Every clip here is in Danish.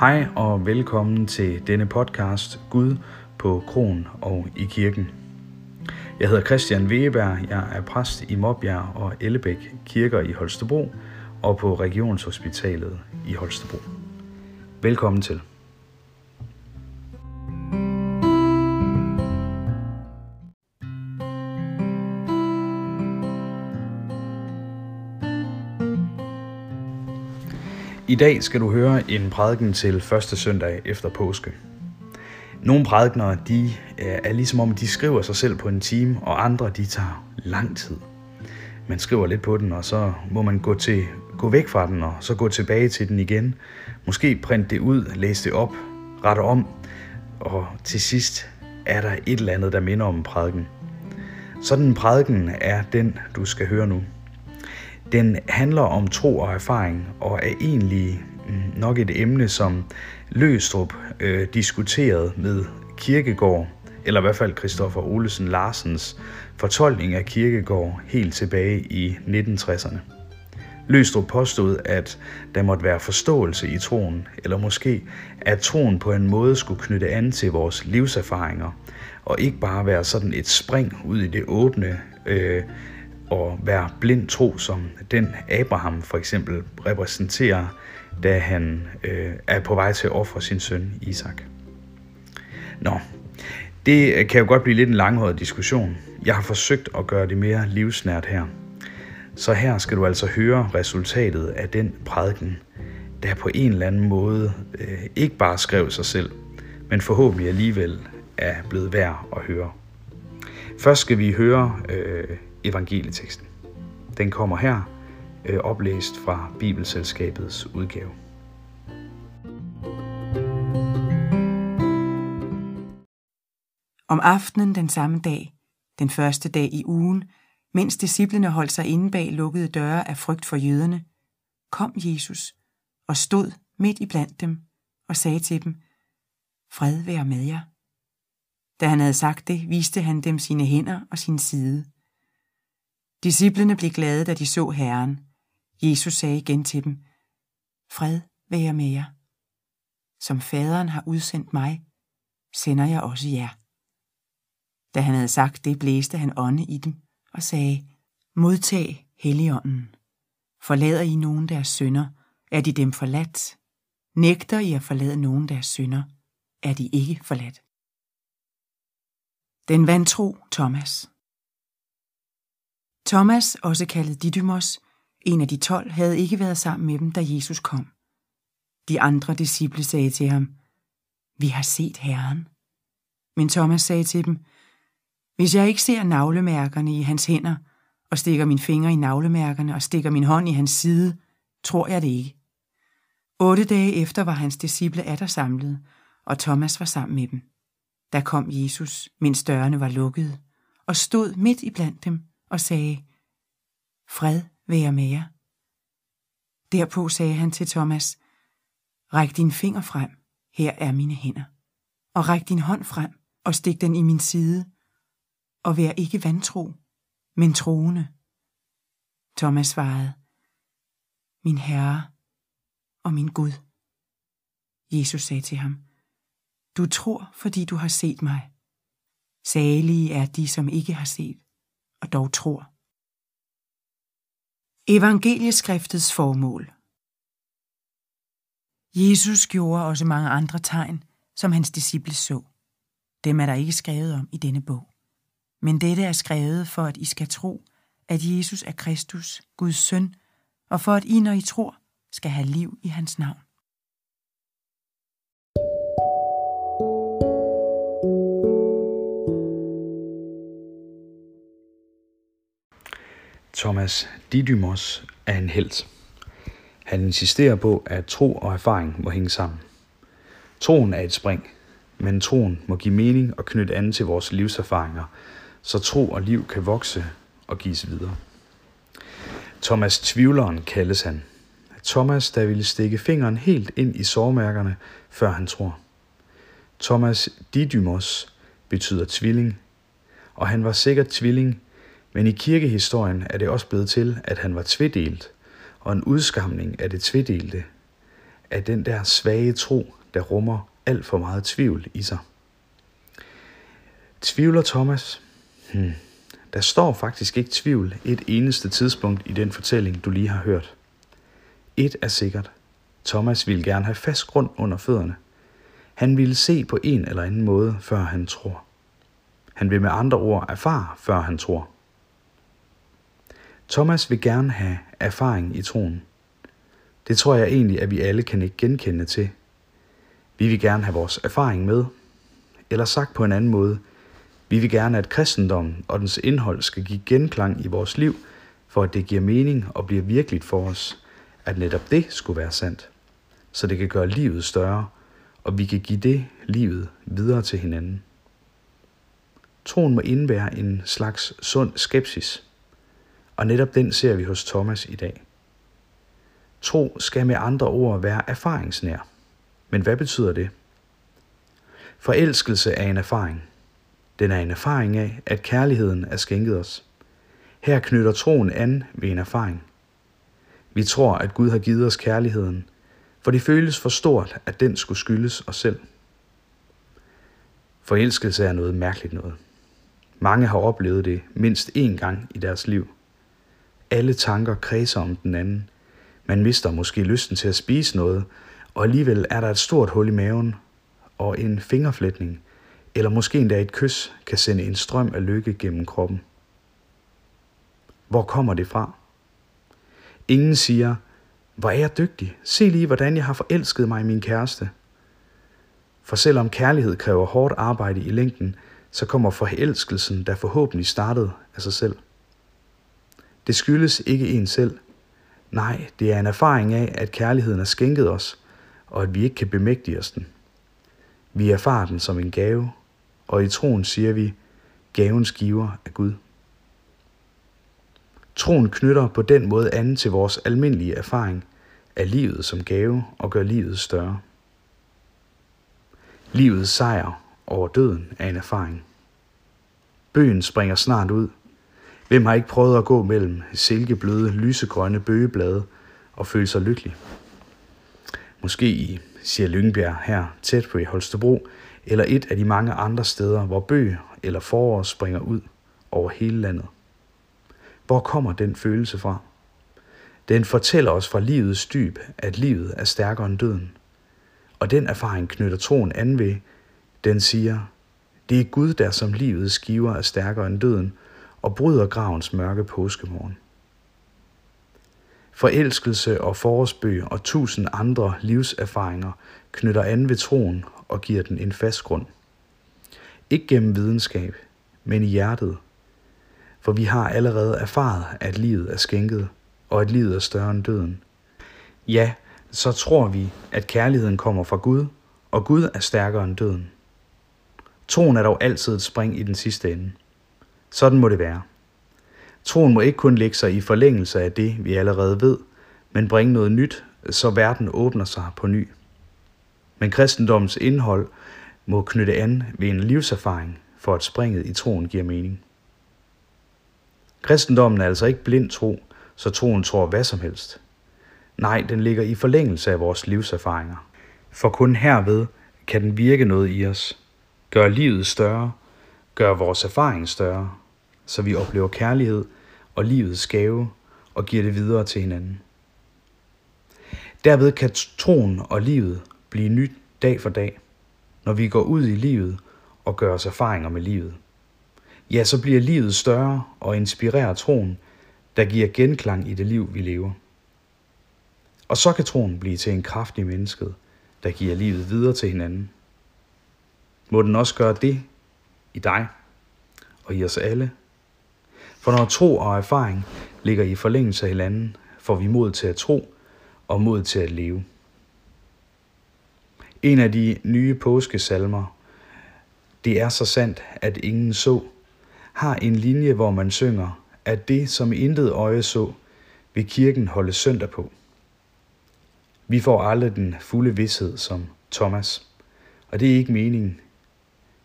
Hej og velkommen til denne podcast Gud på Kron og i kirken. Jeg hedder Christian Weber, jeg er præst i Mobjær og Ellebæk kirker i Holstebro og på Regionshospitalet i Holstebro. Velkommen til. I dag skal du høre en prædiken til første søndag efter påske. Nogle prædikner, de øh, er ligesom om, de skriver sig selv på en time, og andre, de tager lang tid. Man skriver lidt på den, og så må man gå, til, gå væk fra den, og så gå tilbage til den igen. Måske printe det ud, læse det op, rette om, og til sidst er der et eller andet, der minder om prædiken. Sådan prædiken er den, du skal høre nu. Den handler om tro og erfaring, og er egentlig mm, nok et emne, som Løstrup øh, diskuterede med Kirkegård, eller i hvert fald Christoffer Olesen Larsens fortolkning af Kirkegård helt tilbage i 1960'erne. Løstrup påstod, at der måtte være forståelse i troen, eller måske at troen på en måde skulle knytte an til vores livserfaringer, og ikke bare være sådan et spring ud i det åbne, øh, og være blind tro, som den Abraham for eksempel repræsenterer, da han øh, er på vej til at ofre sin søn Isak. Nå, det kan jo godt blive lidt en langhåret diskussion. Jeg har forsøgt at gøre det mere livsnært her. Så her skal du altså høre resultatet af den prædiken, der på en eller anden måde øh, ikke bare skrev sig selv, men forhåbentlig alligevel er blevet værd at høre. Først skal vi høre øh, evangelieteksten. Den kommer her, øh, oplæst fra Bibelselskabets udgave. Om aftenen den samme dag, den første dag i ugen, mens disciplene holdt sig inde bag lukkede døre af frygt for jøderne, kom Jesus og stod midt i blandt dem og sagde til dem, Fred være med jer. Da han havde sagt det, viste han dem sine hænder og sin side. Disciplene blev glade, da de så Herren. Jesus sagde igen til dem, Fred være med jer. Som faderen har udsendt mig, sender jeg også jer. Da han havde sagt det, blæste han ånde i dem og sagde, Modtag Helligånden. Forlader I nogen deres sønder, er de dem forladt. Nægter I at forlade nogen deres sønder, er de ikke forladt. Den vantro Thomas Thomas, også kaldet Didymos, en af de tolv, havde ikke været sammen med dem, da Jesus kom. De andre disciple sagde til ham, Vi har set Herren. Men Thomas sagde til dem, Hvis jeg ikke ser navlemærkerne i hans hænder, og stikker min finger i navlemærkerne og stikker min hånd i hans side, tror jeg det ikke. Otte dage efter var hans disciple atter samlet, og Thomas var sammen med dem. Der kom Jesus, mens dørene var lukkede, og stod midt i blandt dem og sagde, Fred være med jer. Derpå sagde han til Thomas, Ræk din finger frem, her er mine hænder, og ræk din hånd frem og stik den i min side, og vær ikke vantro, men troende. Thomas svarede, Min Herre og min Gud. Jesus sagde til ham, Du tror, fordi du har set mig. Salige er de, som ikke har set, og dog tror. Evangelieskriftets formål Jesus gjorde også mange andre tegn, som hans disciple så. Dem er der ikke skrevet om i denne bog. Men dette er skrevet for, at I skal tro, at Jesus er Kristus, Guds søn, og for at I, når I tror, skal have liv i hans navn. Thomas Didymos er en held. Han insisterer på, at tro og erfaring må hænge sammen. Troen er et spring, men troen må give mening og knytte an til vores livserfaringer, så tro og liv kan vokse og gives videre. Thomas Tvivleren kaldes han. Thomas, der ville stikke fingeren helt ind i sårmærkerne, før han tror. Thomas Didymos betyder tvilling, og han var sikkert tvilling, men i kirkehistorien er det også blevet til, at han var tvedelt, og en udskamning af det tvedelte. af den der svage tro, der rummer alt for meget tvivl i sig. Tvivler Thomas? Hmm. Der står faktisk ikke tvivl et eneste tidspunkt i den fortælling, du lige har hørt. Et er sikkert. Thomas ville gerne have fast grund under fødderne. Han ville se på en eller anden måde, før han tror. Han vil med andre ord erfare, før han tror. Thomas vil gerne have erfaring i troen. Det tror jeg egentlig, at vi alle kan ikke genkende til. Vi vil gerne have vores erfaring med. Eller sagt på en anden måde, vi vil gerne, at kristendommen og dens indhold skal give genklang i vores liv, for at det giver mening og bliver virkeligt for os, at netop det skulle være sandt, så det kan gøre livet større, og vi kan give det livet videre til hinanden. Troen må indebære en slags sund skepsis, og netop den ser vi hos Thomas i dag. Tro skal med andre ord være erfaringsnær. Men hvad betyder det? Forelskelse er en erfaring. Den er en erfaring af, at kærligheden er skænket os. Her knytter troen an ved en erfaring. Vi tror, at Gud har givet os kærligheden, for det føles for stort, at den skulle skyldes os selv. Forelskelse er noget mærkeligt noget. Mange har oplevet det mindst én gang i deres liv. Alle tanker kredser om den anden. Man mister måske lysten til at spise noget, og alligevel er der et stort hul i maven og en fingerflætning, eller måske endda et kys, kan sende en strøm af lykke gennem kroppen. Hvor kommer det fra? Ingen siger, hvor er jeg dygtig, se lige hvordan jeg har forelsket mig i min kæreste. For selvom kærlighed kræver hårdt arbejde i længden, så kommer forelskelsen, der forhåbentlig startede af sig selv. Det skyldes ikke en selv. Nej, det er en erfaring af, at kærligheden er skænket os, og at vi ikke kan bemægtige os den. Vi erfarer den som en gave, og i troen siger vi, gavens giver er Gud. Troen knytter på den måde an til vores almindelige erfaring af livet som gave og gør livet større. Livets sejr over døden er en erfaring. Bøgen springer snart ud. Hvem har ikke prøvet at gå mellem silkebløde, lysegrønne bøgeblade og føle sig lykkelig? Måske i siger Lyngbjerg her tæt på i Holstebro, eller et af de mange andre steder, hvor bøg eller forår springer ud over hele landet. Hvor kommer den følelse fra? Den fortæller os fra livets dyb, at livet er stærkere end døden. Og den erfaring knytter troen an ved. Den siger, det er Gud, der som livets skiver er stærkere end døden, og bryder gravens mørke påskemorgen. Forelskelse og forårsbøg og tusind andre livserfaringer knytter an ved troen og giver den en fast grund. Ikke gennem videnskab, men i hjertet. For vi har allerede erfaret, at livet er skænket, og at livet er større end døden. Ja, så tror vi, at kærligheden kommer fra Gud, og Gud er stærkere end døden. Troen er dog altid et spring i den sidste ende. Sådan må det være. Troen må ikke kun lægge sig i forlængelse af det, vi allerede ved, men bringe noget nyt, så verden åbner sig på ny. Men kristendommens indhold må knytte an ved en livserfaring, for at springet i troen giver mening. Kristendommen er altså ikke blind tro, så troen tror hvad som helst. Nej, den ligger i forlængelse af vores livserfaringer. For kun herved kan den virke noget i os, gøre livet større, gøre vores erfaring større, så vi oplever kærlighed og livets gave og giver det videre til hinanden. Derved kan troen og livet blive nyt dag for dag, når vi går ud i livet og gør os erfaringer med livet. Ja, så bliver livet større og inspirerer troen, der giver genklang i det liv, vi lever. Og så kan troen blive til en kraft i mennesket, der giver livet videre til hinanden. Må den også gøre det i dig og i os alle. For når tro og erfaring ligger i forlængelse af hinanden, får vi mod til at tro og mod til at leve. En af de nye påskesalmer, det er så sandt, at ingen så, har en linje, hvor man synger, at det, som intet øje så, vil kirken holde søndag på. Vi får aldrig den fulde vidshed som Thomas, og det er ikke meningen.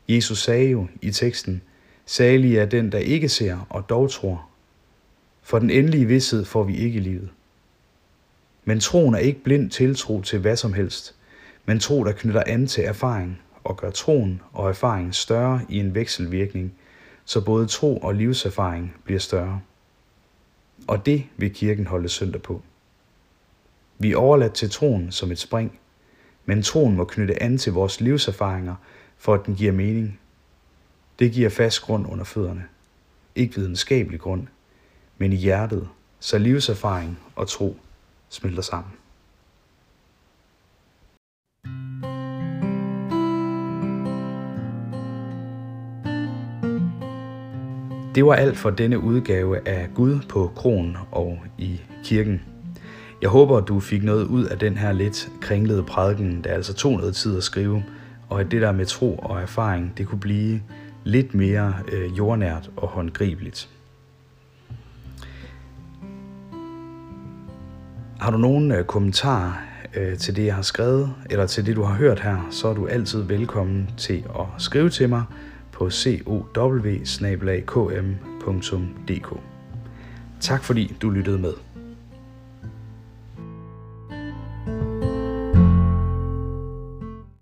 Jesus sagde jo i teksten, salig er den, der ikke ser og dog tror, for den endelige vidshed får vi ikke i livet. Men troen er ikke blind tiltro til hvad som helst, men tro, der knytter an til erfaring og gør troen og erfaringen større i en vekselvirkning, så både tro og livserfaring bliver større. Og det vil kirken holde søndag på. Vi er overladt til troen som et spring, men troen må knytte an til vores livserfaringer, for at den giver mening. Det giver fast grund under fødderne. Ikke videnskabelig grund, men i hjertet, så livserfaring og tro smelter sammen. Det var alt for denne udgave af Gud på kronen og i kirken. Jeg håber, at du fik noget ud af den her lidt kringlede prædiken, der altså tog noget tid at skrive, og at det der med tro og erfaring, det kunne blive lidt mere øh, jordnært og håndgribeligt. Har du nogen øh, kommentarer øh, til det, jeg har skrevet, eller til det, du har hørt her, så er du altid velkommen til at skrive til mig på cow Tak fordi du lyttede med.